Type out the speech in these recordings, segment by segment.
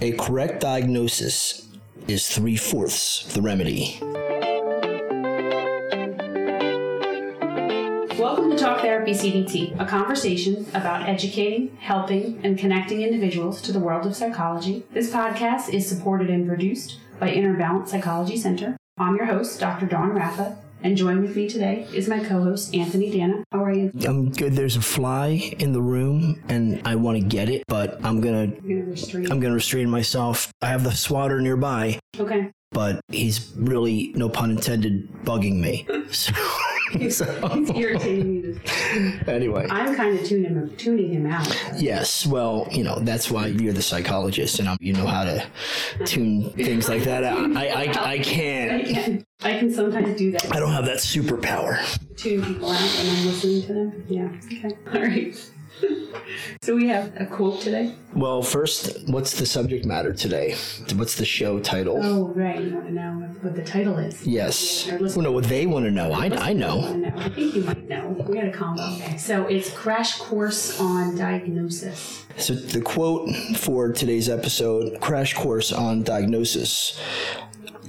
A correct diagnosis is three fourths the remedy. Welcome to Talk Therapy CDT, a conversation about educating, helping, and connecting individuals to the world of psychology. This podcast is supported and produced by Inner Balance Psychology Center. I'm your host, Dr. Dawn Raffa, and join with me today is my co-host Anthony Dana. How are you? I'm good. There's a fly in the room, and I want to get it, but I'm gonna gonna restrain. I'm gonna restrain myself. I have the swatter nearby, okay. but he's really, no pun intended, bugging me. So, He's irritating me. Anyway, I'm kind of tuning him, tuning him out. yes. Well, you know that's why you're the psychologist, and I'm, you know how to tune things like that out. I I, I can't. can, I can sometimes do that. I don't have that superpower. tune people out when I'm listening to them. Yeah. Okay. All right. so we have a quote today. Well, first, what's the subject matter today? What's the show title? Oh, right. You want to know what the title is? Yes. Well, no, what they want to know. I, I know. know. I think you might know. We got a combo. Okay. So it's crash course on diagnosis. So the quote for today's episode, crash course on diagnosis,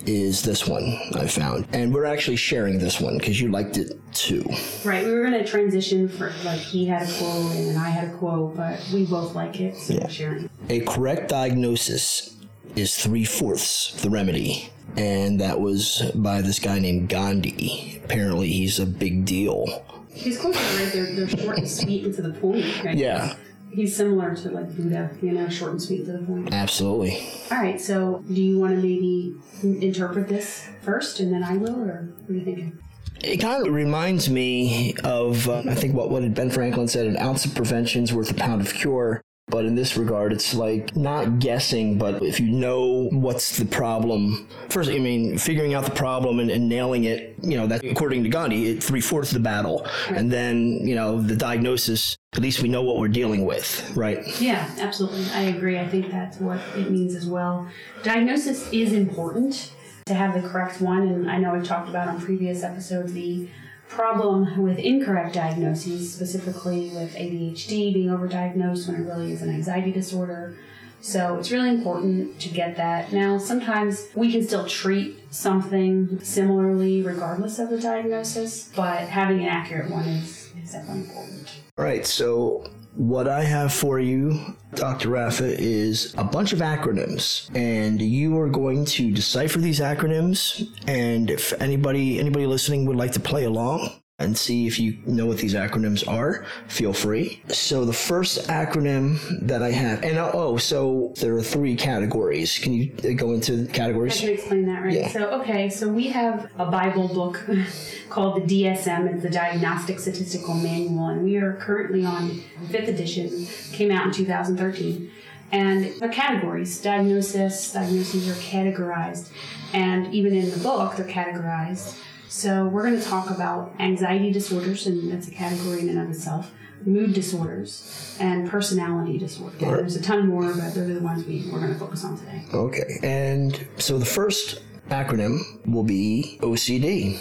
is this one I found, and we're actually sharing this one because you liked it too. Right. We were going to transition for like he had a quote and then I had a quote, but we both like it, so we're sharing. A correct diagnosis is three fourths the remedy, and that was by this guy named Gandhi. Apparently, he's a big deal. His quotes are right. They're, they're short and sweet and to the point. Right? Yeah, He's similar to like Buddha, you know, short and sweet to the point. absolutely. All right, so do you want to maybe interpret this first and then I will, or what are you thinking? It kind of reminds me of, uh, I think, what, what Ben Franklin said an ounce of prevention is worth a pound of cure. But in this regard, it's like not guessing, but if you know what's the problem, first, I mean, figuring out the problem and, and nailing it, you know, that according to Gandhi, it, three fourths of the battle. And then, you know, the diagnosis, at least we know what we're dealing with, right? Yeah, absolutely. I agree. I think that's what it means as well. Diagnosis is important to have the correct one, and I know we've talked about on previous episodes the problem with incorrect diagnoses, specifically with ADHD being overdiagnosed when it really is an anxiety disorder. So it's really important to get that. Now, sometimes we can still treat something similarly regardless of the diagnosis, but having an accurate one is, is definitely important. All right, so what I have for you, Dr. Raffa, is a bunch of acronyms, and you are going to decipher these acronyms. And if anybody anybody listening would like to play along and see if you know what these acronyms are, feel free. So the first acronym that I have, and oh, oh, so there are three categories. Can you uh, go into the I categories? can explain that, right? Yeah. So, okay, so we have a Bible book called the DSM, it's the Diagnostic Statistical Manual, and we are currently on fifth edition, came out in 2013. And the categories, diagnosis, diagnoses are categorized, and even in the book, they're categorized. So, we're going to talk about anxiety disorders, and that's a category in and of itself, mood disorders, and personality disorders. Right. There's a ton more, but those are the ones we, we're going to focus on today. Okay, and so the first acronym will be OCD.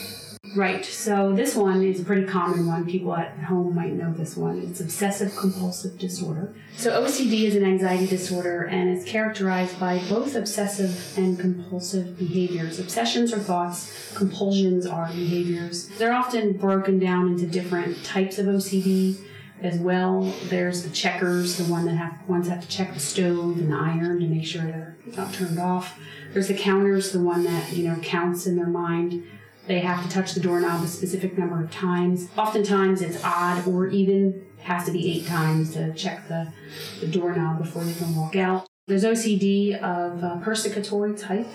Right. So this one is a pretty common one. People at home might know this one. It's obsessive compulsive disorder. So OCD is an anxiety disorder and it's characterized by both obsessive and compulsive behaviors. Obsessions are thoughts, compulsions are behaviors. They're often broken down into different types of OCD as well. There's the checkers, the one that have ones have to check the stove and the iron to make sure they're not turned off. There's the counters, the one that, you know, counts in their mind. They have to touch the doorknob a specific number of times. Oftentimes it's odd or even has to be eight times to check the, the doorknob before they can walk out. There's OCD of uh, persecutatory type,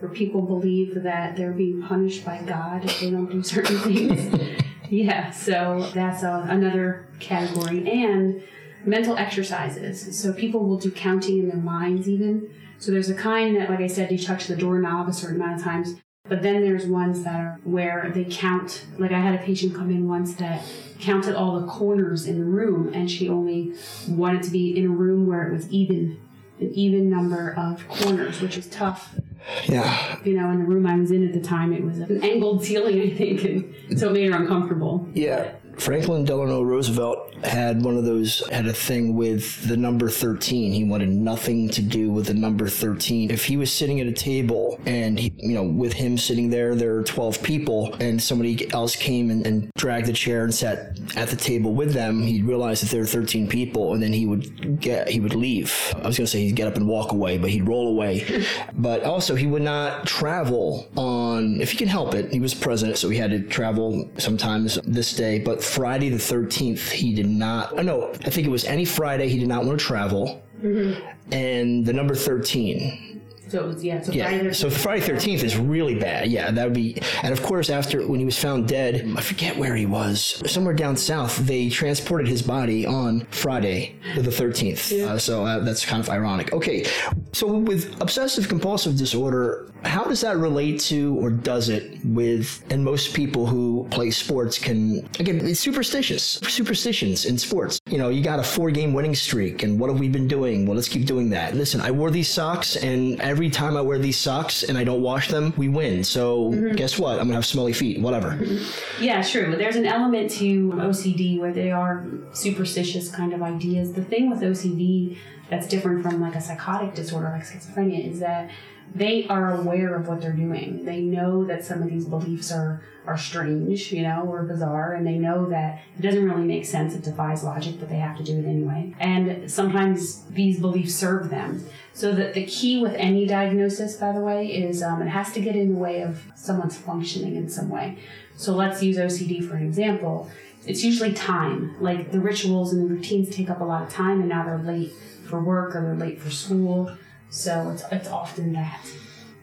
where people believe that they're being punished by God if they don't do certain things. yeah, so that's uh, another category. And mental exercises. So people will do counting in their minds even. So there's a kind that, like I said, you touch the doorknob a certain amount of times. But then there's ones that are where they count. Like I had a patient come in once that counted all the corners in the room, and she only wanted to be in a room where it was even, an even number of corners, which is tough. Yeah. You know, in the room I was in at the time, it was an angled ceiling, I think, and so it made her uncomfortable. Yeah. Franklin Delano Roosevelt had one of those, had a thing with the number 13. He wanted nothing to do with the number 13. If he was sitting at a table and, he, you know, with him sitting there, there are 12 people, and somebody else came and, and dragged the chair and sat at the table with them, he'd realize that there are 13 people, and then he would get, he would leave. I was going to say he'd get up and walk away, but he'd roll away. but also, he would not travel on, if he can help it. He was president, so he had to travel sometimes this day, but Friday the 13th, he did not, oh no, I think it was any Friday he did not want to travel. Mm-hmm. And the number 13, So it was yeah. So yeah. Friday. So Friday Thirteenth is really bad. Yeah, that would be. And of course, after when he was found dead, I forget where he was. Somewhere down south, they transported his body on Friday the thirteenth. Uh, so uh, that's kind of ironic. Okay, so with obsessive compulsive disorder, how does that relate to, or does it with? And most people who play sports can again it's superstitious superstitions in sports. You know, you got a four game winning streak, and what have we been doing? Well, let's keep doing that. Listen, I wore these socks, and every time I wear these socks and I don't wash them, we win. So mm-hmm. guess what? I'm gonna have smelly feet. Whatever. Mm-hmm. Yeah, true. There's an element to OCD where they are superstitious kind of ideas. The thing with OCD that's different from like a psychotic disorder like schizophrenia is that they are aware of what they're doing. They know that some of these beliefs are are strange, you know, or bizarre, and they know that it doesn't really make sense. It defies logic, but they have to do it anyway. And sometimes these beliefs serve them. So that the key with any diagnosis, by the way, is um, it has to get in the way of someone's functioning in some way. So let's use OCD for an example. It's usually time. Like the rituals and the routines take up a lot of time, and now they're late for work or they're late for school. So it's, it's often that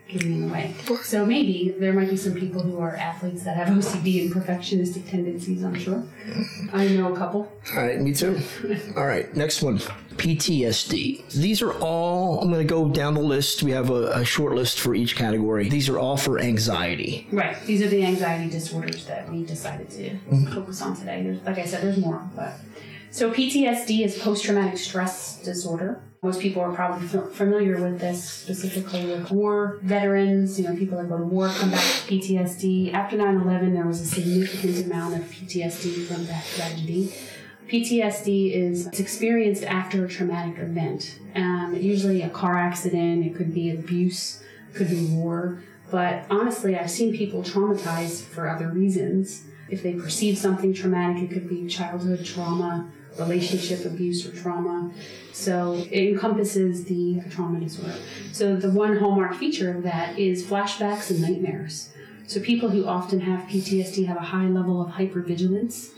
getting in the way. So maybe there might be some people who are athletes that have OCD and perfectionistic tendencies, I'm sure. I know a couple. All right, me too. All right, next one. PTSD. These are all, I'm going to go down the list. We have a, a short list for each category. These are all for anxiety. Right. These are the anxiety disorders that we decided to mm-hmm. focus on today. There's, like I said, there's more, but so PTSD is post-traumatic stress disorder. Most people are probably familiar with this, specifically with war veterans. You know, people that go to war come back with PTSD. After 9/11, there was a significant amount of PTSD from that tragedy. PTSD is experienced after a traumatic event. Um, usually a car accident, it could be abuse, could be war. But honestly, I've seen people traumatized for other reasons. If they perceive something traumatic, it could be childhood trauma, relationship abuse, or trauma. So it encompasses the trauma disorder. So the one hallmark feature of that is flashbacks and nightmares. So people who often have PTSD have a high level of hypervigilance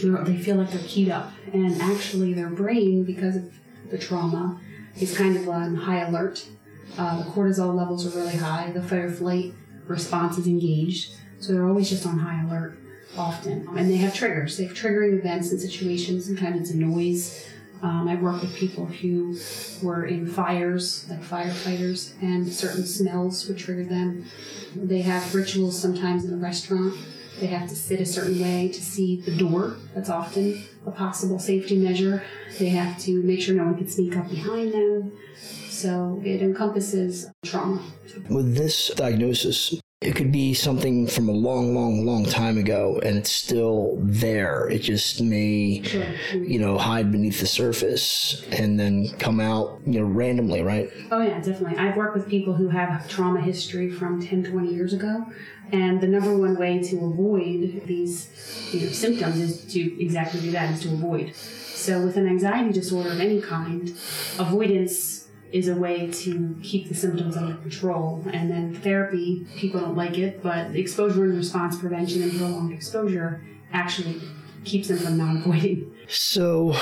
they feel like they're keyed up and actually their brain because of the trauma is kind of on high alert uh, the cortisol levels are really high the fight or flight response is engaged so they're always just on high alert often and they have triggers they have triggering events and situations sometimes it's a noise um, I work with people who were in fires, like firefighters, and certain smells would trigger them. They have rituals sometimes in a restaurant. They have to sit a certain way to see the door. That's often a possible safety measure. They have to make sure no one can sneak up behind them. So it encompasses trauma. With this diagnosis, it could be something from a long, long, long time ago, and it's still there. It just may, you know, hide beneath the surface and then come out, you know, randomly, right? Oh, yeah, definitely. I've worked with people who have trauma history from 10, 20 years ago. And the number one way to avoid these you know, symptoms is to exactly do that, is to avoid. So with an anxiety disorder of any kind, avoidance is a way to keep the symptoms under control. And then therapy, people don't like it, but exposure and response prevention and prolonged exposure actually keeps them from not avoiding. So,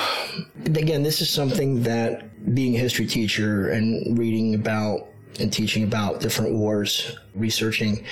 again, this is something that being a history teacher and reading about and teaching about different wars, researching,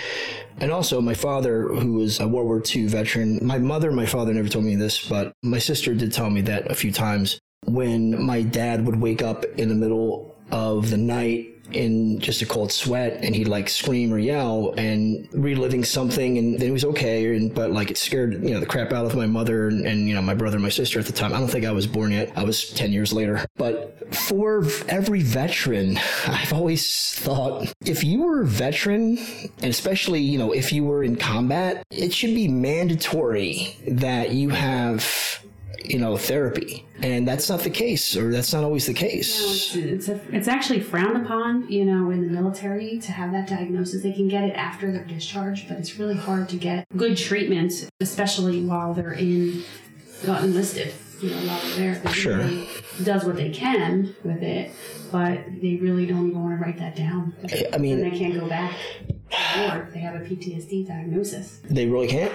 and also my father, who was a World War II veteran. My mother and my father never told me this, but my sister did tell me that a few times when my dad would wake up in the middle of the night in just a cold sweat and he'd like scream or yell and reliving something and then he was okay and but like it scared you know the crap out of my mother and, and you know my brother and my sister at the time. I don't think i was born yet. I was 10 years later. But for every veteran i've always thought if you were a veteran and especially you know if you were in combat it should be mandatory that you have you know therapy and that's not the case or that's not always the case It's, a, it's actually frowned upon, you know, in the military to have that diagnosis. They can get it after they're discharged, but it's really hard to get good treatment, especially while they're in got enlisted. You know, while they're there, they Sure. really does what they can with it, but they really don't even want to write that down. i and mean they can't go back. Or they have a PTSD diagnosis. they really can't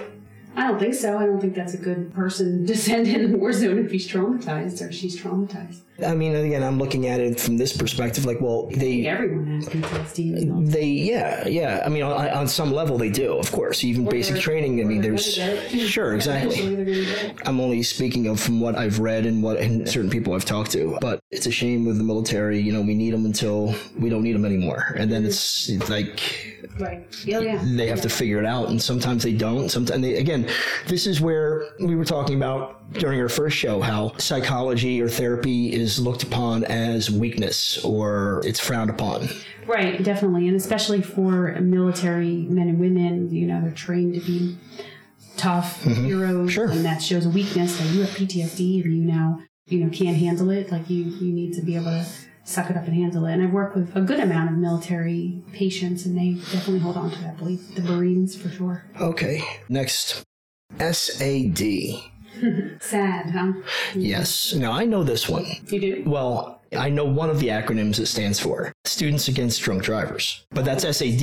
I don't think so. I don't think that's a good person to send in the war zone if he's traumatized or she's traumatized. I mean, again, I'm looking at it from this perspective. Like, well, they, Everyone has PTSD they, yeah, yeah. I mean, on, on some level, they do, of course. Even basic training. I mean, there's gonna get it. sure, exactly. Eventually they're gonna get it. I'm only speaking of from what I've read and what and certain people I've talked to. But it's a shame with the military. You know, we need them until we don't need them anymore, and then it's, it's like Right. Yeah, yeah. they have to figure it out and sometimes they don't sometimes they again this is where we were talking about during our first show how psychology or therapy is looked upon as weakness or it's frowned upon Right, definitely. And especially for military men and women, you know, they're trained to be tough heroes. Mm-hmm. Sure. And that shows a weakness that you have PTSD and you now, you know, can't handle it. Like you, you need to be able to suck it up and handle it. And I've worked with a good amount of military patients and they definitely hold on to that belief. The Marines for sure. okay next sad Sad, huh? yes now i know this one You do? well i know one of the acronyms it stands for students against drunk drivers but that's sadd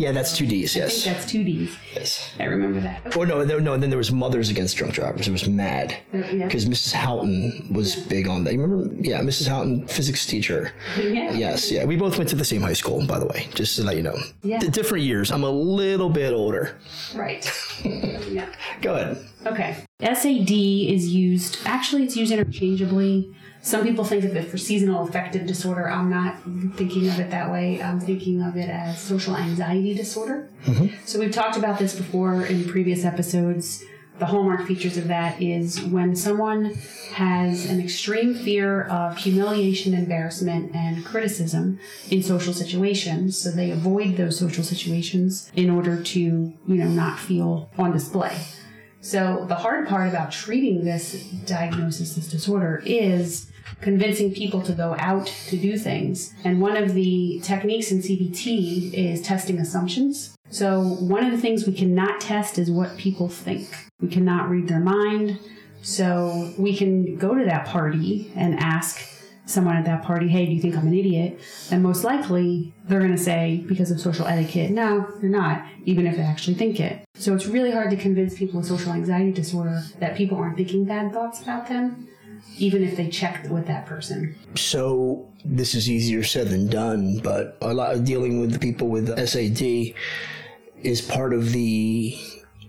yeah that's two d's I think yes that's two D's. yes I remember that. or no, no, no. and Then there was mothers against drunk drivers. It was mad oh, Yeah. because Mrs. Houghton was big on that. You remember? Yeah, Mrs. Houghton, physics teacher. Yeah. Yes, yeah. We both went to the same high school, by the way, just to let you know. Yeah. D- different years. I'm a little bit older. Right. yeah. Go ahead. Okay. SAD is used, actually, it's used interchangeably. Some people think of it for seasonal affective disorder. I'm not thinking of it that way. I'm thinking of it as social anxiety disorder. Mm-hmm. So we've talked about this before in previous episodes. The hallmark features of that is when someone has an extreme fear of humiliation, embarrassment, and criticism in social situations. So they avoid those social situations in order to, you know, not feel on display. So the hard part about treating this diagnosis, this disorder, is convincing people to go out to do things. And one of the techniques in CBT is testing assumptions. So one of the things we cannot test is what people think. We cannot read their mind. So we can go to that party and ask someone at that party, hey, do you think I'm an idiot? And most likely they're going to say, because of social etiquette, no, you're not, even if they actually think it. So it's really hard to convince people with social anxiety disorder that people aren't thinking bad thoughts about them, even if they check with that person. So this is easier said than done, but a lot of dealing with people with SAD is part of the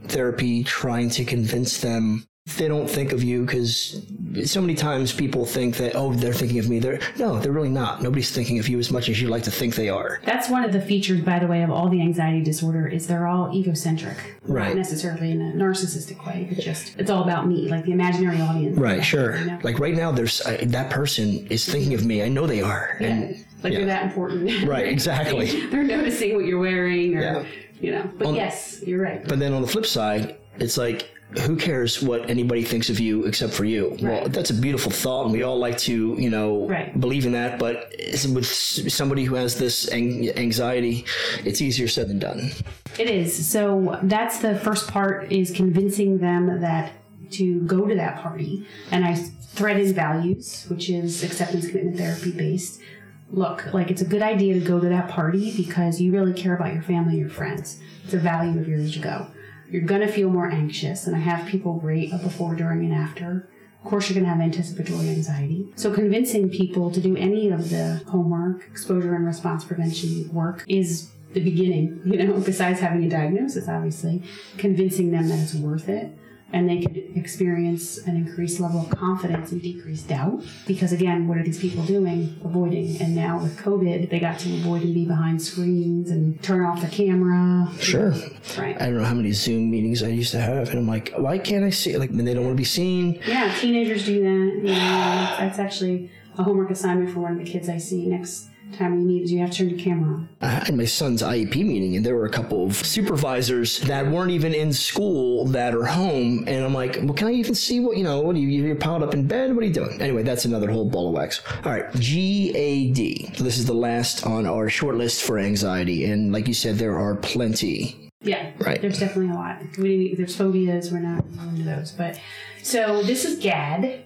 therapy trying to convince them they don't think of you because so many times people think that oh they're thinking of me they're no they're really not nobody's thinking of you as much as you like to think they are That's one of the features, by the way, of all the anxiety disorder is they're all egocentric. Right. Not necessarily in a narcissistic way, but just it's all about me, like the imaginary audience. right sure You know? like right now there's uh, that person is thinking of me i know they are and like yeah. you're that important. right exactly they're noticing what you're wearing or Yeah. you know. But yes, you're right. But then on the flip side, it's like, who cares what anybody thinks of you except for you? Well, that's a beautiful thought, and we all like to, you know, Right. believe in that. But with somebody who has this anxiety, it's easier said than done. It is. So that's the first part is convincing them that to go to that party. And I thread in values, which is acceptance commitment therapy based. Look, like it's a good idea to go to that party because you really care about your family your friends. It's a value of yours to go. You're gonna feel more anxious, and I have people rate a before, during, and after. Of course, you're going to have anticipatory anxiety. So, convincing people to do any of the homework, exposure and response prevention work is the beginning, you know, besides having a diagnosis, obviously, convincing them that it's worth it. And they could experience an increased level of confidence and decreased doubt. Because again, what are these people doing? Avoiding. And now with COVID, they got to avoid and be behind screens and turn off the camera. Sure. Right. I don't know how many Zoom meetings I used to have, and I'm like, why can't I see? Like, they don't want to be seen. Yeah, teenagers do that. You know, that's actually a homework assignment for one of the kids I see next time you meet is you have to turn your camera on. I had my son's IEP meeting, and there were a couple of supervisors that weren't even in school that are home, and I'm like, well, can I even see what you know? What are you? You're piled up in bed. What are you doing? Anyway, that's another whole ball of wax. All right, GAD. So this is the last on our short list for anxiety, and like you said, there are plenty. Yeah, Right. There's definitely a lot. We didn't, there's phobias. We're not into those, but so this is GAD.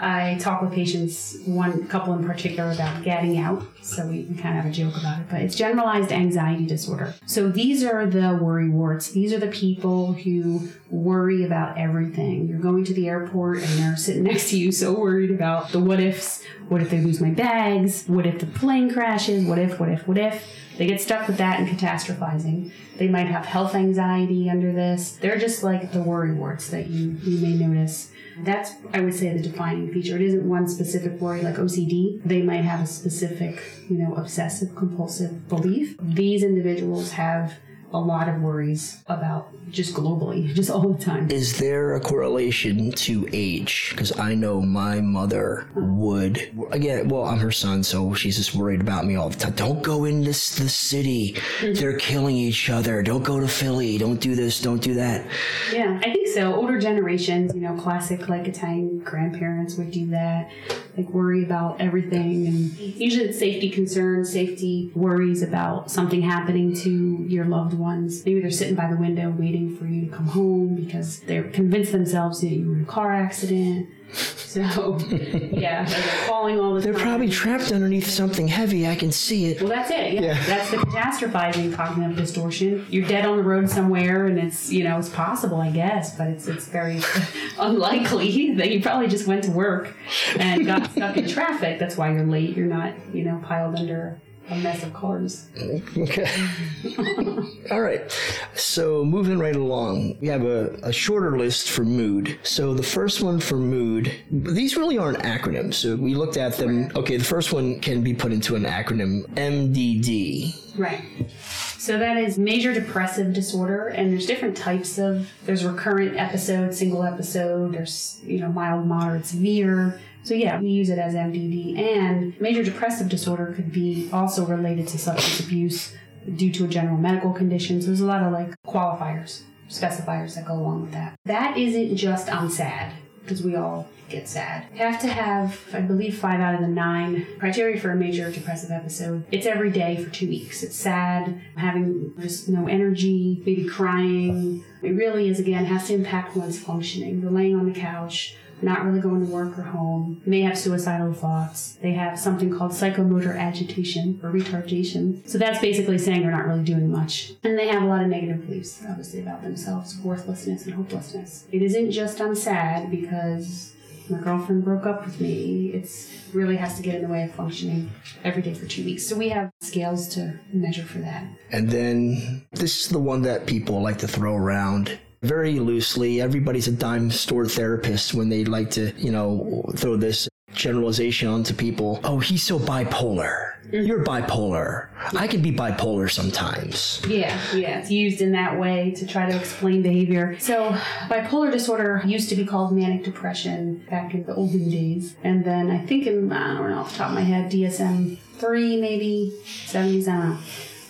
I talk with patients, one couple in particular, about gadding out. So we kind of have a joke about it, but it's generalized anxiety disorder. So these are the worry warts. These are the people who worry about everything. You're going to the airport and they're sitting next to you, so worried about the what ifs. What if they lose my bags? What if the plane crashes? What if, what if, what if? They get stuck with that and catastrophizing. They might have health anxiety under this. They're just like the worry warts that you, you may notice. That's, I would say, the defining feature. It isn't one specific worry like OCD. They might have a specific, you know, obsessive compulsive belief. These individuals have a lot of worries about just globally, just all the time. Is there a correlation to age? Because I know my mother would again. Well, I'm her son, so she's just worried about me all the time. Don't go in this the city. Mm-hmm. They're killing each other. Don't go to Philly. Don't do this. Don't do that. Yeah, I think so. Older generations, you know, classic like Italian grandparents would do that, like worry about everything. And usually it's safety concerns, safety worries about something happening to your loved ones. Maybe they're sitting by the window waiting for you to come home because they're convinced themselves that you were in a car accident. So, yeah, they're calling all the They're time. Probably trapped underneath something heavy. I can see it. Well, that's it. Yeah. Yeah. That's the catastrophizing cognitive distortion. You're dead on the road somewhere, and it's you know it's possible, I guess, but it's it's very unlikely that you probably just went to work and got stuck in traffic. That's why you're late. You're not you know piled under a mess of cars. Okay. All right. So moving right along, we have a, a shorter list for mood. So the first one for mood, these really aren't acronyms. So we looked at them. Okay, the first one can be put into an acronym MDD. Right. So that is major depressive disorder, and there's different types of. There's recurrent episode, single episode. There's you know mild, moderate, severe. So yeah, we use it as MDD. And major depressive disorder could be also related to substance abuse due to a general medical condition. So there's a lot of like qualifiers, specifiers that go along with that. That isn't just on SAD because we all get sad. You have to have, I believe, five out of the nine criteria for a major depressive episode. It's every day for two weeks. It's sad, having just no energy, maybe crying. It really is, again, has to impact one's functioning. They're laying on the couch, not really going to work or home, may have suicidal thoughts. They have something called psychomotor agitation or retardation. So that's basically saying they're not really doing much. And they have a lot of negative beliefs, obviously, about themselves, worthlessness and hopelessness. It isn't just I'm sad because my girlfriend broke up with me. It's really has to get in the way of functioning every day for two weeks. So we have scales to measure for that. And then this is the one that people like to throw around very loosely. Everybody's a dime store therapist when they like to, you know, throw this generalization onto people. Oh, he's so bipolar. Mm-hmm. You're bipolar. I can be bipolar sometimes. Yeah, yeah, it's used in that way to try to explain behavior. So, bipolar disorder used to be called manic depression back in the olden days, and then I think in I don't know off the top of my head, DSM three maybe seventies. I don't know.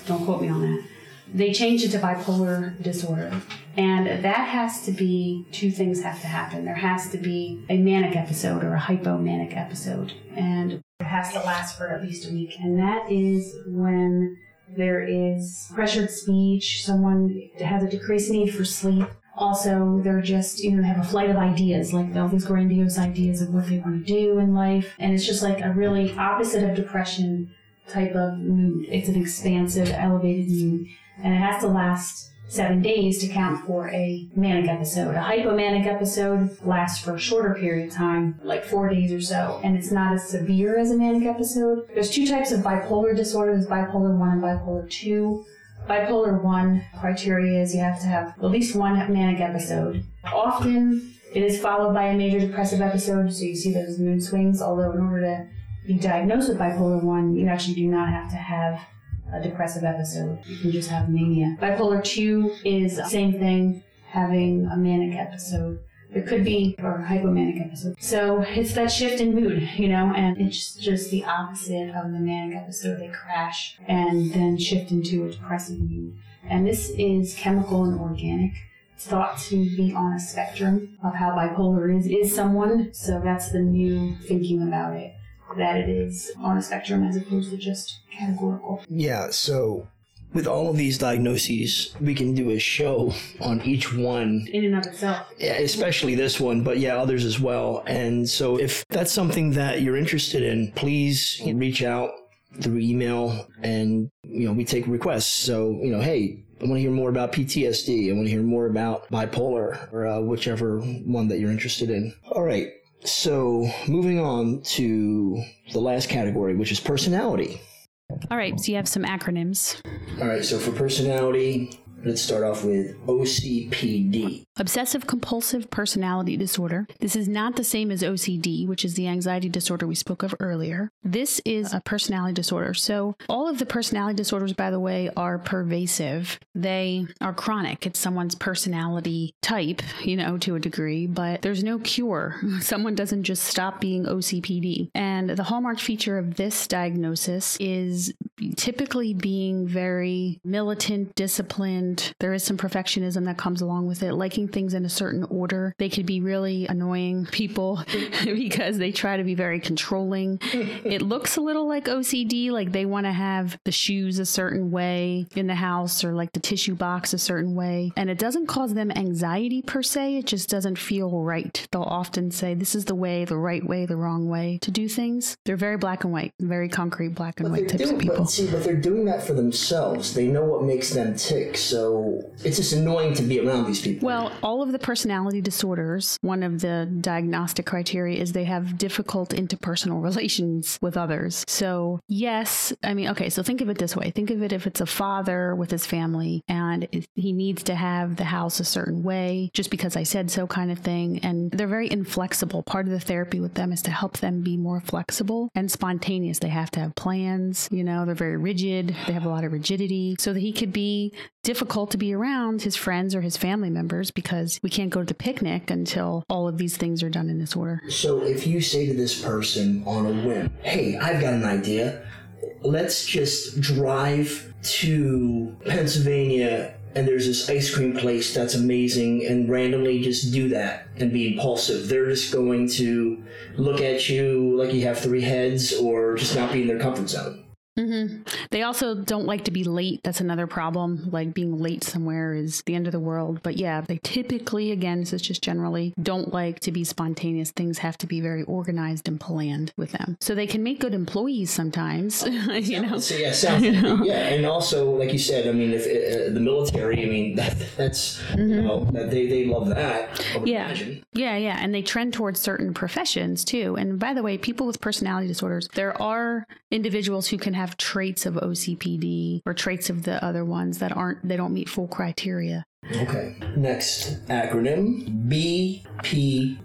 Don't quote me on that. They changed it to bipolar disorder, and that has to be two things have to happen. There has to be a manic episode or a hypomanic episode, and it has to last for at least a week, and that is when there is pressured speech, someone has a decreased need for sleep. Also, they're just, you know, have a flight of ideas, like all these grandiose ideas of what they want to do in life. And it's just like a really opposite of depression type of mood. It's an expansive, elevated mood. And it has to last seven days to count for a manic episode. A hypomanic episode lasts for a shorter period of time, like four days or so, and it's not as severe as a manic episode. There's two types of bipolar disorder. There's bipolar 1 and bipolar 2. bipolar 1 criteria is you have to have at least one manic episode. Often it is followed by a major depressive episode, so you see those mood swings, although in order to be diagnosed with bipolar 1, you actually do not have to have a depressive episode. You can just have mania. Bipolar 2 is the same thing, having a manic episode. It could be or hypomanic episode. So it's that shift in mood, you know, and it's just the opposite of the manic episode. They crash and then shift into a depressive mood. And this is chemical and organic. It's thought to be on a spectrum of how bipolar is is someone. So that's the new thinking about it. That it is on a spectrum as opposed to just categorical. Yeah, so with all of these diagnoses, we can do a show on each one, In and of itself. yeah, especially this one, but yeah, others as well. And so if that's something that you're interested in, please reach out through email and, you know, we take requests. So, you know, hey, I want to hear more about PTSD. I want to hear more about bipolar or uh, whichever one that you're interested in. All right. So moving on to the last category, which is personality. All right, so you have some acronyms All right, so for personality, let's start off with OCPD. Obsessive compulsive personality disorder. This is not the same as OCD, which is the anxiety disorder we spoke of earlier. This is a personality disorder. So, all of the personality disorders, by the way, are pervasive. They are chronic. It's someone's personality type, you know, to a degree, but there's no cure. Someone doesn't just stop being OCPD. And the hallmark feature of this diagnosis is typically being very militant, disciplined. There is some perfectionism that comes along with it, liking things in a certain order. They could be really annoying people because they try to be very controlling. it looks a little like OCD, like they want to have the shoes a certain way in the house or like the tissue box a certain way. And it doesn't cause them anxiety per se, it just doesn't feel right. They'll often say, This is the way, the right way, the wrong way to do things. They're very black and white, very concrete black and white types doing, of people. But see, but they're doing that for themselves. They know what makes them tick, so it's just annoying to be around these people. Well, all of the personality disorders, one of the diagnostic criteria is they have difficult interpersonal relations with others. So, yes, I mean, okay, so think of it this way think of it if it's a father with his family and he needs to have the house a certain way just because I said so kind of thing. And they're very inflexible. Part of the therapy with them is to help them be more flexible and spontaneous. They have to have plans, you know, they're very rigid, they have a lot of rigidity, so that he could be difficult to be around his friends or his family members because we can't go to the picnic until all of these things are done in this order. So if you say to this person on a whim, hey, I've got an idea. Let's just drive to Pennsylvania and there's this ice cream place that's amazing and randomly just do that and be impulsive. They're just going to look at you like you have three heads or just not be in their comfort zone. Mm-hmm. They also don't like to be late. That's another problem. Like being late somewhere is the end of the world. But yeah, they typically, again, this is just generally, don't like to be spontaneous. Things have to be very organized and planned with them. So they can make good employees sometimes, you know? So yeah, sounds yeah, and also like you said, I mean, if uh, the military, I mean, that, that's you know they they love that. Yeah. imagine. Yeah, yeah. And they trend towards certain professions too. And by the way, people with personality disorders, there are individuals who can have traits of OCPD or traits of the other ones that aren't, they don't meet full criteria. Okay. Next acronym BPD.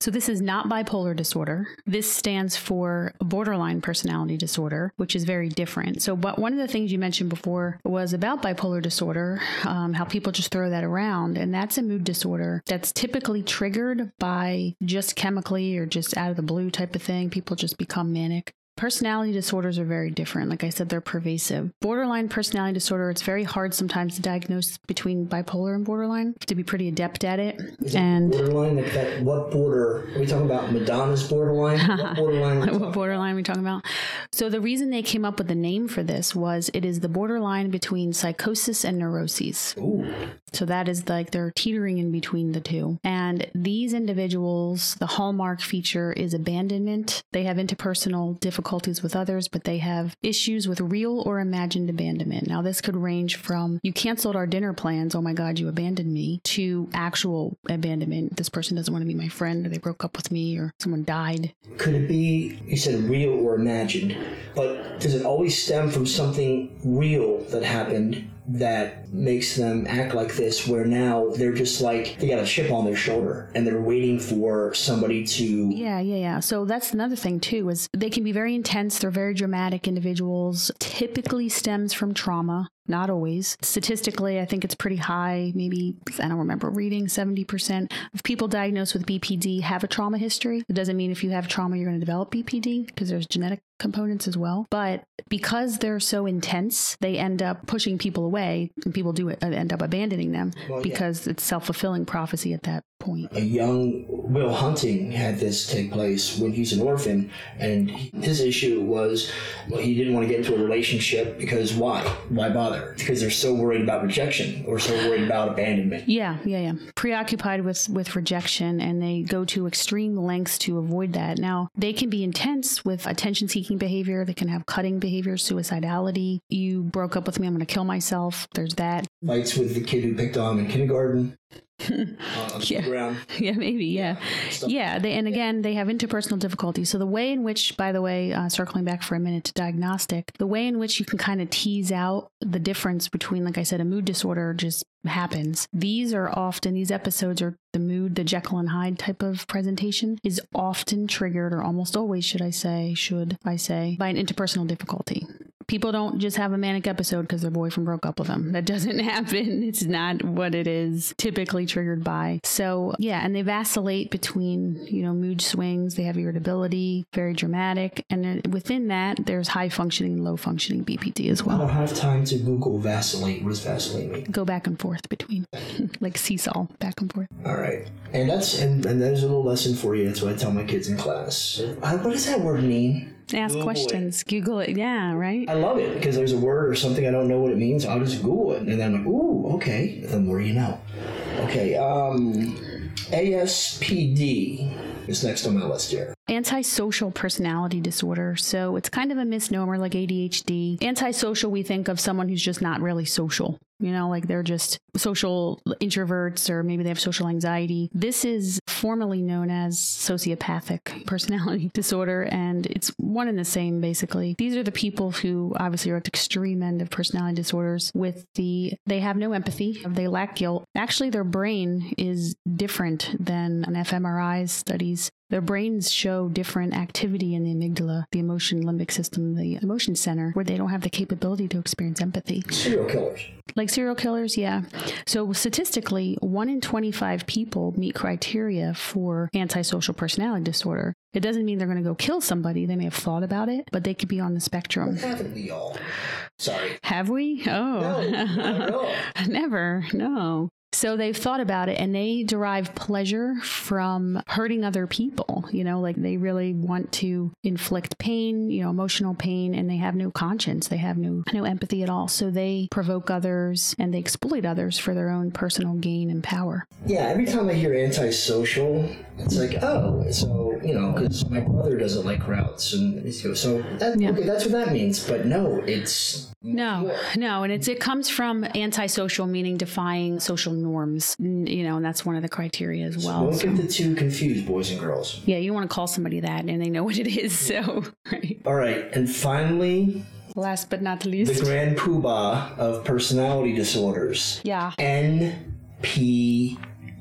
So this is not bipolar disorder. This stands for borderline personality disorder, which is very different. So, but one of the things you mentioned before was about bipolar disorder, um, how people just throw that around, and that's a mood disorder that's typically triggered by just chemically or just out of the blue type of thing. People just become manic. Personality disorders are very different. Like I said, they're pervasive. Borderline personality disorder, it's very hard sometimes to diagnose between bipolar and borderline. To be pretty adept at it. Is it and borderline, like that, what border? Are we talking about Madonna's borderline? What borderline? are we what talking- borderline are we talking about? So the reason they came up with the name for this was it is the borderline between psychosis and neuroses. Ooh. So that is like they're teetering in between the two. And these individuals, the hallmark feature is abandonment. They have interpersonal difficulties difficulties with others, but they have issues with real or imagined abandonment. Now, this could range from you canceled our dinner plans, oh my God, you abandoned me, to actual abandonment. This person doesn't want to be my friend, or they broke up with me, or someone died. Could it be, you said real or imagined, but does it always stem from something real that happened that makes them act like this where now they're just like they got a chip on their shoulder and they're waiting for somebody to Yeah, yeah, yeah. So that's another thing too is they can be very intense, they're very dramatic individuals. Typically stems from trauma. Not always. Statistically, I think it's pretty high. Maybe, I don't remember reading 70% of people diagnosed with BPD have a trauma history. It doesn't mean if you have trauma, you're going to develop BPD because there's genetic components as well. But because they're so intense, they end up pushing people away and people do it, end up abandoning them Well, yeah. because it's self fulfilling prophecy at that point. a young Will Hunting had this take place when he's an orphan, and his issue was well, he didn't want to get into a relationship because why? Why bother? Because they're so worried about rejection or so worried about abandonment. Yeah, yeah, yeah. Preoccupied with with rejection, and they go to extreme lengths to avoid that. Now, they can be intense with attention-seeking behavior. They can have cutting behavior, suicidality. You broke up with me, I'm going to kill myself. There's that. Fights with the kid who picked on him in kindergarten. uh, Yeah. yeah, maybe. Yeah, Stuff. yeah. They, and again, they have interpersonal difficulties. So the way in which, by the way, uh, circling back for a minute to diagnostic, the way in which you can kind of tease out the difference between, like I said, a mood disorder just happens. These are often these episodes are the mood, the Jekyll and Hyde type of presentation is often triggered, or almost always, should I say, should I say, by an interpersonal difficulty. People don't just have a manic episode because their boyfriend broke up with them. That doesn't happen. It's not what it is typically triggered by. So, yeah, and they vacillate between, you know, mood swings. They have irritability, very dramatic. And within that, there's high functioning and low functioning BPD as well. I don't have time to Google vacillate. What does vacillate mean? Go back and forth between, like seesaw, back and forth. All right, and that's and, and there's a little lesson for you. That's what I tell my kids in class. Uh, What does that word mean? Ask Google it. questions, Google it. Yeah, right? I love it because there's a word or something I don't know what it means. I'll just Google it, and then I'm like, ooh, okay. The more you know. Okay, um, ASPD is next on my list here. Antisocial personality disorder. So it's kind of a misnomer like ADHD. Antisocial, we think of someone who's just not really social. You know, like they're just social introverts or maybe they have social anxiety. This is formally known as sociopathic personality disorder, and it's one and the same basically. These are the people who obviously are at the extreme end of personality disorders with the, they have no empathy, they lack guilt. Actually, their brain is different than an fMRI studies their brains show different activity in the amygdala, the emotion limbic system, the emotion center, where they don't have the capability to experience empathy. Serial killers. Like serial killers, yeah. So statistically, one in 25 people meet criteria for antisocial personality disorder. It doesn't mean they're going to go kill somebody. They may have thought about it, but they could be on the spectrum. Haven't we all? Sorry. Have we? Oh. No, not at all. Never. No. So they've thought about it and they derive pleasure from hurting other people. You know, like they really want to inflict pain, you know, emotional pain, and they have no conscience. They have no no empathy at all. So they provoke others and they exploit others for their own personal gain and power. Yeah, every time I hear antisocial, it's like, oh, so, you know, because my brother doesn't like crowds. And so, so that, Yeah. okay, that's what that means. But no, it's. No, no, and it's it comes from antisocial, meaning defying social norms. You know, and that's one of the criteria as well. Don't So- get the two confused, boys and girls. yeah, you want to call somebody that, and they know what it is. So, right. All right, and finally, Last but not the least, the grand poobah of personality disorders yeah.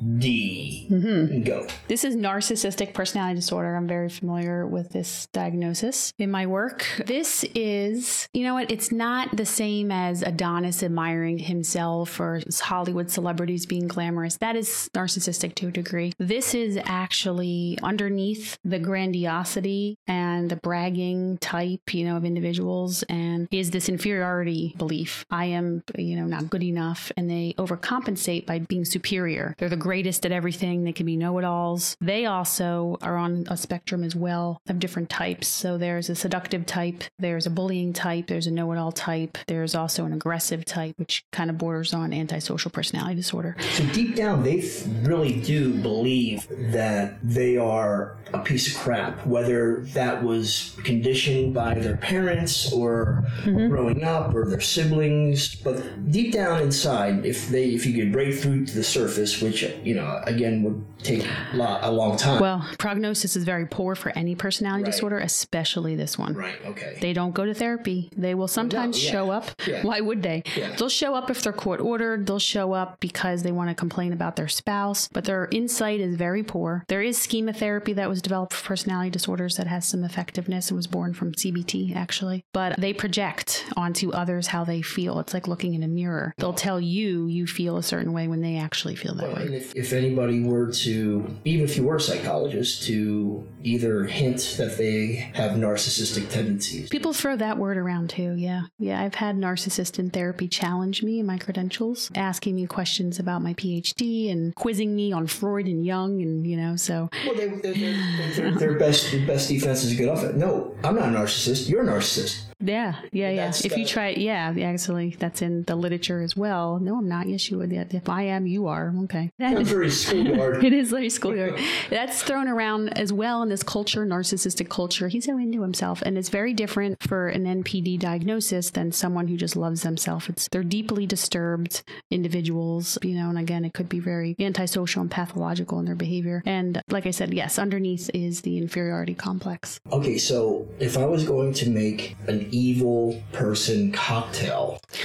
NPD. Mm-hmm. Go. This is narcissistic personality disorder. I'm very familiar with this diagnosis in my work. This is, you know what, it's not the same as Adonis admiring himself or Hollywood celebrities being glamorous. That is narcissistic to a degree. This is actually underneath the grandiosity and the bragging type, you know, of individuals and is this inferiority belief. I am, you know, not good enough and they overcompensate by being superior. They're the greatest at everything. They can be know it alls. They also are on a spectrum as well of different types. So there's a seductive type, there's a bullying type, there's a know it all type, there's also an aggressive type, which kind of borders on antisocial personality disorder. So deep down, they really do believe that they are a piece of crap, whether that was conditioned by their parents or mm-hmm. growing up or their siblings. But deep down inside, if they if you could break through to the surface, which you know again would take a, long time. Well, prognosis is very poor for any personality Right. disorder, especially this one. right. Okay. They don't go to therapy. They will oh, sometimes yeah. show up. Yeah. Why would they? Yeah. They'll show up if they're court ordered. They'll show up because they want to complain about their spouse, but their insight is very poor. There is schema therapy that was developed for personality disorders that has some effectiveness. It was born from CBT, actually. But they project onto others how they feel. It's like looking in a mirror. They'll tell you you feel a certain way when they actually feel that way. If, if anybody were to, even if you were a psychologist, to either hint that they have narcissistic tendencies, People throw that word around too. Yeah. Yeah. I've had narcissists in therapy challenge me in my credentials, asking me questions about my PhD and quizzing me on Freud and Jung. And, you know, so well, they, they, they, their, best their best defense is get off it. No, I'm not a narcissist. You're a narcissist. Yeah. Yeah. Yeah. That's If you try, yeah, actually, that's in the literature as well. No, I'm not. Yes, you would. If I am, you are. Okay. I'm very schoolyard. It is like schoolyard. That's thrown around as well in this culture, narcissistic culture. He's so into himself, and it's very different for an NPD diagnosis than someone who just loves themselves. It's they're deeply disturbed individuals, you know. And again, it could be very antisocial and pathological in their behavior. And like I said, yes, underneath is the inferiority complex. Okay, so if I was going to make an evil person cocktail,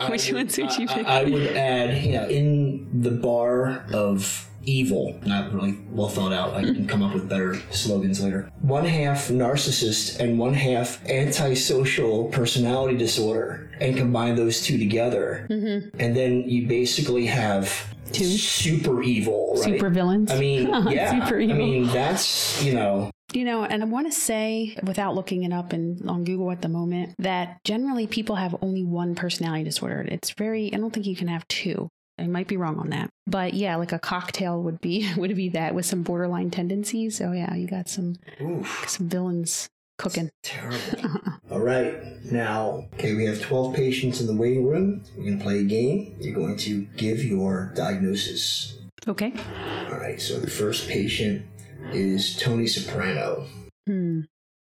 I Which would- ones would you pick? I, I would add, you know, in the bar of evil, not really well thought out. I can come up with better slogans later. One half narcissist and one half antisocial personality disorder, and combine those two together, Mm-hmm. and then you basically have Two. super evil, right? Super villains. I mean, yeah. Super I mean, that's you know, You know, and I want to say, without looking it up in, on Google at the moment, that generally people have only one personality disorder. It's very, I don't think you can have two. I might be wrong on that. But yeah, like a cocktail would be would be that with some borderline tendencies. So yeah, you got some oof. some villains cooking. Terrible. All right. Now, okay, we have 12 patients in the waiting room. We're going to play a game. You're going to give your diagnosis. Okay. All right. So the first patient is Tony Soprano. Hmm.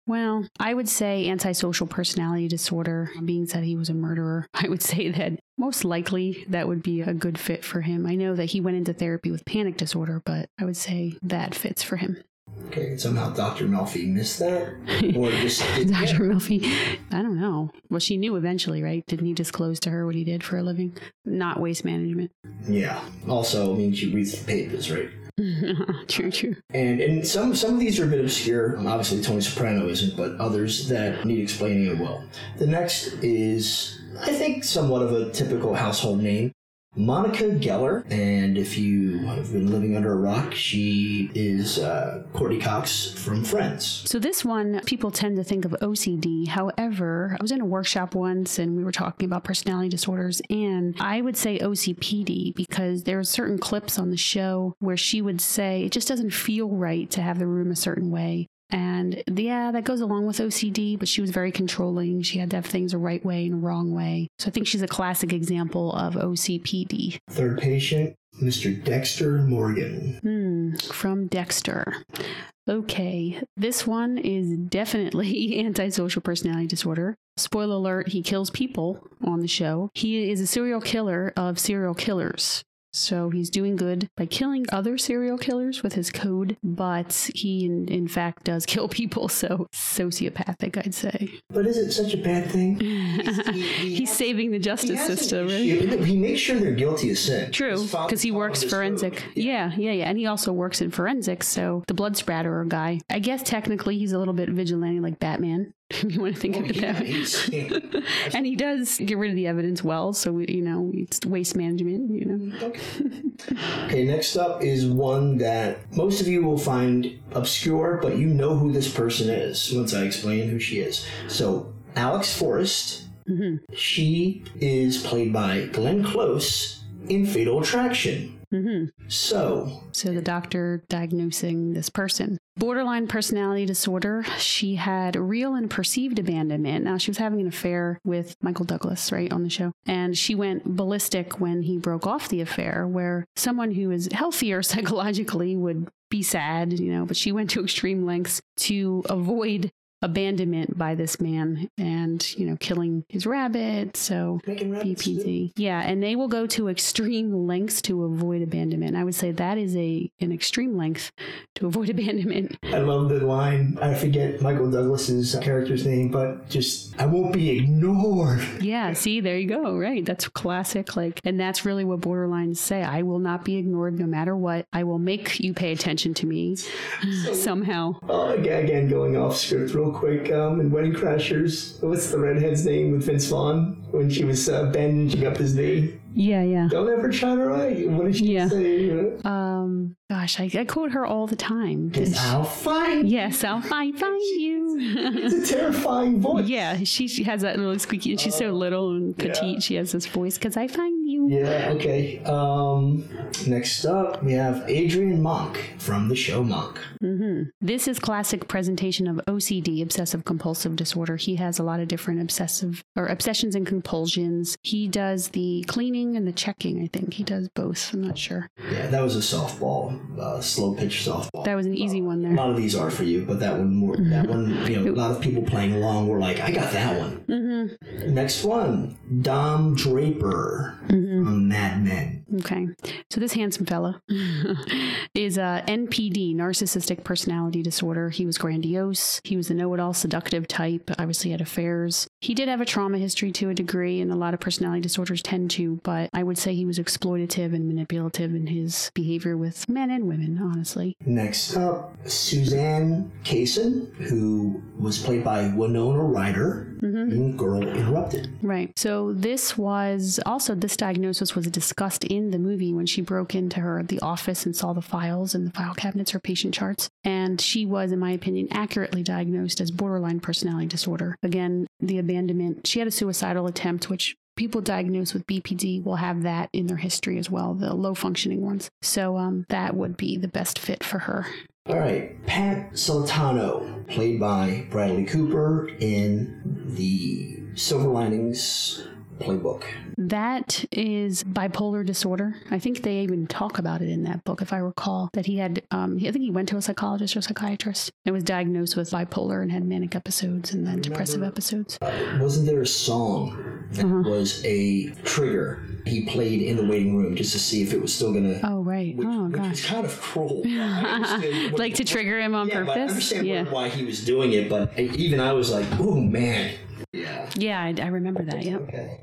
Well, I would say antisocial personality disorder. Being said he was a murderer, I would say that most likely that would be a good fit for him. I know that he went into therapy with panic disorder, but I would say that fits for him. Okay. Somehow Dr. Melfi missed that. Or just. Dr. Melfi, I don't know. Well, she knew eventually, right? Didn't he disclose to her what he did for a living? Not waste management. Yeah. Also, I mean, she reads the papers, right? true, true. And and some some of these are a bit obscure. Um, Obviously, Tony Soprano isn't, but others that need explaining as well. The next is, I think, somewhat of a typical household name. Monica Geller, and if you have been living under a rock, she is uh, Courteney Cox from Friends. So this one, people tend to think of OCD. However, I was in a workshop once and we were talking about personality disorders, and I would say OCPD because there are certain clips on the show where she would say it just doesn't feel right to have the room a certain way. And yeah, that goes along with OCD, but she was very controlling. She had to have things the right way and the wrong way. So I think she's a classic example of OCPD. Third patient, Mr. Dexter Morgan. Hmm, from Dexter. Okay, this one is definitely antisocial personality disorder. Spoiler alert, he kills people on the show. He is a serial killer of serial killers. So he's doing good by killing other serial killers with his code, but he in, in fact does kill people, so sociopathic, I'd say. But is it such a bad thing? He's saving the He justice has an system, right? He makes sure they're guilty of sin. True, because he works forensic. code. Yeah, yeah, yeah. And he also works in forensics, so the blood spatter guy. I guess technically he's a little bit vigilante like Batman, if you want to think Well, of it Oh, yeah, that way. he's- and he does get rid of the evidence well, so, we, you know, it's waste management, you know. Okay. okay, next up is one that most of you will find obscure, but you know who this person is once I explain who she is. So, Alex Forrest, Mhm. she is played by Glenn Close in Fatal Attraction. Hmm So, So the doctor diagnosing this person. Borderline personality disorder. She had real and perceived abandonment. Now she was having an affair with Michael Douglas, right, on the show. And she went ballistic when he broke off the affair, where someone who is healthier psychologically would be sad, you know, but she went to extreme lengths to avoid abandonment by this man and, you know, killing his rabbit. So making rabbits too. BPD. Yeah, and they will go to extreme lengths to avoid abandonment. I would say that is a an extreme length to avoid abandonment. I love the line. I forget Michael Douglas's character's name, but just I won't be ignored. Yeah, see, there you go. Right. That's classic like and that's really what borderlines say. I will not be ignored no matter what. I will make you pay attention to me somehow. Uh, oh, again, again, going off script real quick. Um, in Wedding Crashers, what's the redhead's name with Vince Vaughn when she was uh, bandaging up his knee? Yeah, yeah. Don't ever try to write. What did she Yeah. say? Um gosh, I, I quote her all the time. I'll find. Yes, I'll find find you. It's a terrifying voice. Yeah, she, she has that little squeaky. And she's so little and petite. Oh, yeah. She has this voice because I find. Yeah, okay. Um, next up, we have Adrian Monk from the show Monk. hmm This is classic presentation of OCD, obsessive compulsive disorder. He has a lot of different obsessive or obsessions and compulsions. He does the cleaning and the checking. I think he does both. I'm not sure. Yeah, that was a softball, uh, slow pitch softball. That was an easy one there. a lot of these are for you, but that one more. That one, you know, a lot of people playing along were like, "I got that one." hmm Next one, Don Draper from Mad Men. Okay. So this handsome fella is a NPD, narcissistic personality disorder. He was grandiose. He was a know-it-all seductive type. Obviously had affairs. He did have a trauma history to a degree, and a lot of personality disorders tend to, but I would say he was exploitative and manipulative in his behavior with men and women, honestly. Next up, Suzanne Kaysen, who was played by Winona Ryder mm-hmm. in Girl Interrupted. Right. So this was also this diagnosis was discussed in the movie when she broke into her the office and saw the files and the file cabinets, her patient charts, and she was, in my opinion, accurately diagnosed as borderline personality disorder. Again, the abandonment. She had a suicidal attempt, which people diagnosed with BPD will have that in their history as well, the low functioning ones. So um, that would be the best fit for her. All right, Pat Solitano, played by Bradley Cooper in the Silver Linings Playbook. That is bipolar disorder. I think they even talk about it in that book, if I recall. That he had, um, I think he went to a psychologist or psychiatrist and was diagnosed with bipolar and had manic episodes and then depressive episodes. Uh, wasn't there a song that Uh-huh. was a trigger he played in the waiting room just to see if it was still gonna? Oh right. which, oh which gosh. kind of cruel. I understand what- like to trigger him on yeah, but I purpose. understand yeah. why he was doing it, but even I was like, "Oh man." Yeah. Yeah, I, I remember that. Yep. Okay.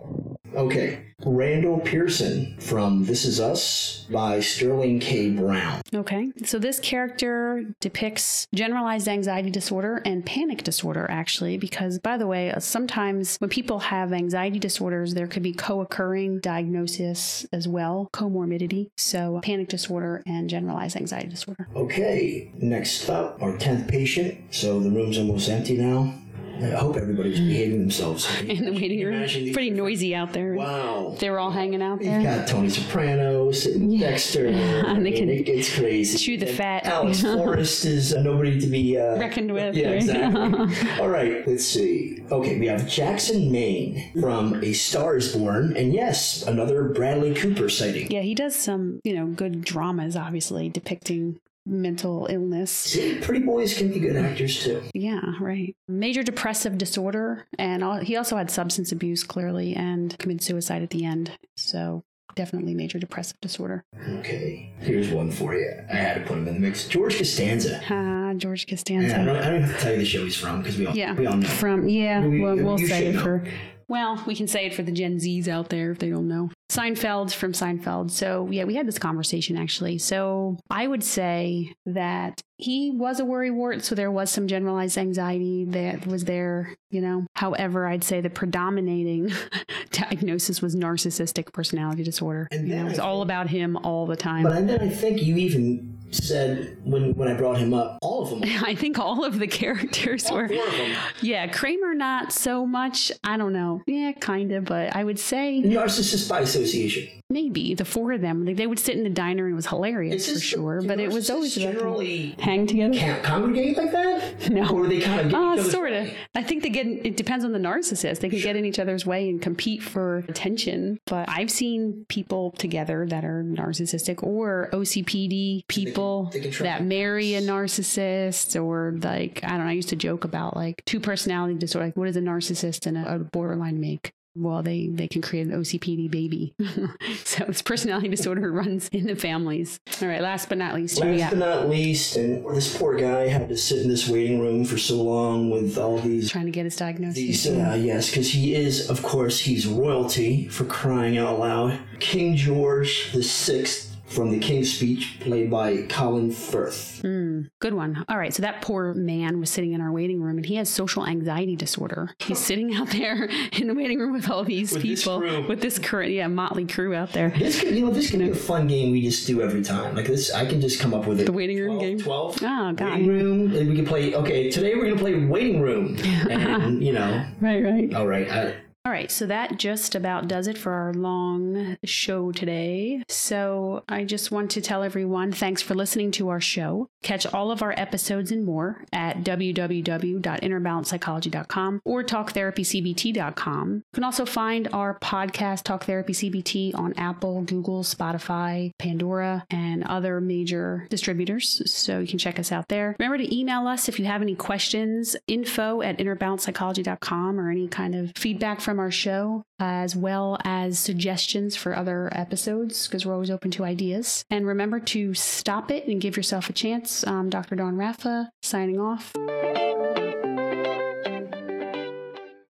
Okay. Randall Pearson from This Is Us by Sterling K. Brown. Okay. So this character depicts generalized anxiety disorder and panic disorder, actually, because, by the way, uh, sometimes when people have anxiety disorders, there could be co occurring diagnosis as well, comorbidity. So, panic disorder and generalized anxiety disorder. Okay. Next up, our 10th patient. So the room's almost empty now. I hope everybody's behaving themselves. In the waiting room. It's pretty noisy out there. Wow. They're all hanging out there. You've got Tony Soprano sitting Dexter. They can it gets crazy. chew the fat. Alex Forrest is uh, nobody to be uh, Reckoned with, Yeah, right? exactly. All right, let's see. Okay, we have Jackson Maine from A Star Is Born, and yes, another Bradley Cooper sighting. Yeah, he does some, you know, good dramas, obviously, depicting mental illness. See, pretty boys can be good actors too. Yeah, right. Major depressive disorder, and al- he also had substance abuse, clearly, and committed suicide at the end. So definitely major depressive disorder. Okay, here's one for you. I had to put him in the mix. George Costanza. Ah, George And I Costanza. don't, I don't have to tell you the show he's from because we all Yeah, we all know. from yeah. We- Well, we'll say it for. Well, we can say it for the Gen Zs out there if they don't know. Seinfeld from Seinfeld. So yeah, we had this conversation actually. So I would say that he was a worrywart, so there was some generalized anxiety that was there, you know. However, I'd say the predominating diagnosis was narcissistic personality disorder. And you know, it was I all think- about him all the time. But then I think you even said when when I brought him up, all of them, I think all of the characters all were four of them, Yeah, Kramer not so much. I don't know. Yeah, kind of, but I would say narcissist by association. Maybe the four of them. Like, they would sit in the diner and it was hilarious for sure. But it was always generally hang together. can't congregate like that. No. or they kind of get Uh, sort of. I think they get. It depends on the narcissist. They can get in each other's way and compete for attention. But I've seen people together that are narcissistic or OCPD people they can try that marry a narcissist, or like I don't know. I used to joke about like two personality disorder. Like, what does a narcissist and a, a borderline make? Well, they they can create an OCPD baby. so it's personality disorder runs in the families. All right. Last but not least, Last but not least, and this poor guy had to sit in this waiting room for so long with all these trying to get his diagnosis. These, uh, yes, because he is, of course, he's royalty for crying out loud. King George the Sixth from the King's Speech, played by Colin Firth. Mm, good one. All right. So that poor man was sitting in our waiting room and he has social anxiety disorder. He's sitting out there in the waiting room with all these With this people crew. with this current, yeah, motley crew out there. This could, you know, this could be a fun game we just do every time. Like this, I can just come up with it. The waiting room 12, game? Twelve. Oh, God. Waiting room, and we can play. Okay, today we're gonna play waiting room, and you know, Right, right. all right. I, All right, so that just about does it for our long show today. So I just want to tell everyone thanks for listening to our show. Catch all of our episodes and more at www.innerbalancepsychology.com or talktherapycbt.com. You can also find our podcast, Talk Therapy CBT, on Apple, Google, Spotify, Pandora, and other major distributors. So you can check us out there. Remember to email us if you have any questions, info at innerbalancepsychology.com or any kind of feedback from our show, as well as suggestions for other episodes, because we're always open to ideas. And remember to stop it and give yourself a chance. I'm Dr. Dawn Raffa, signing off.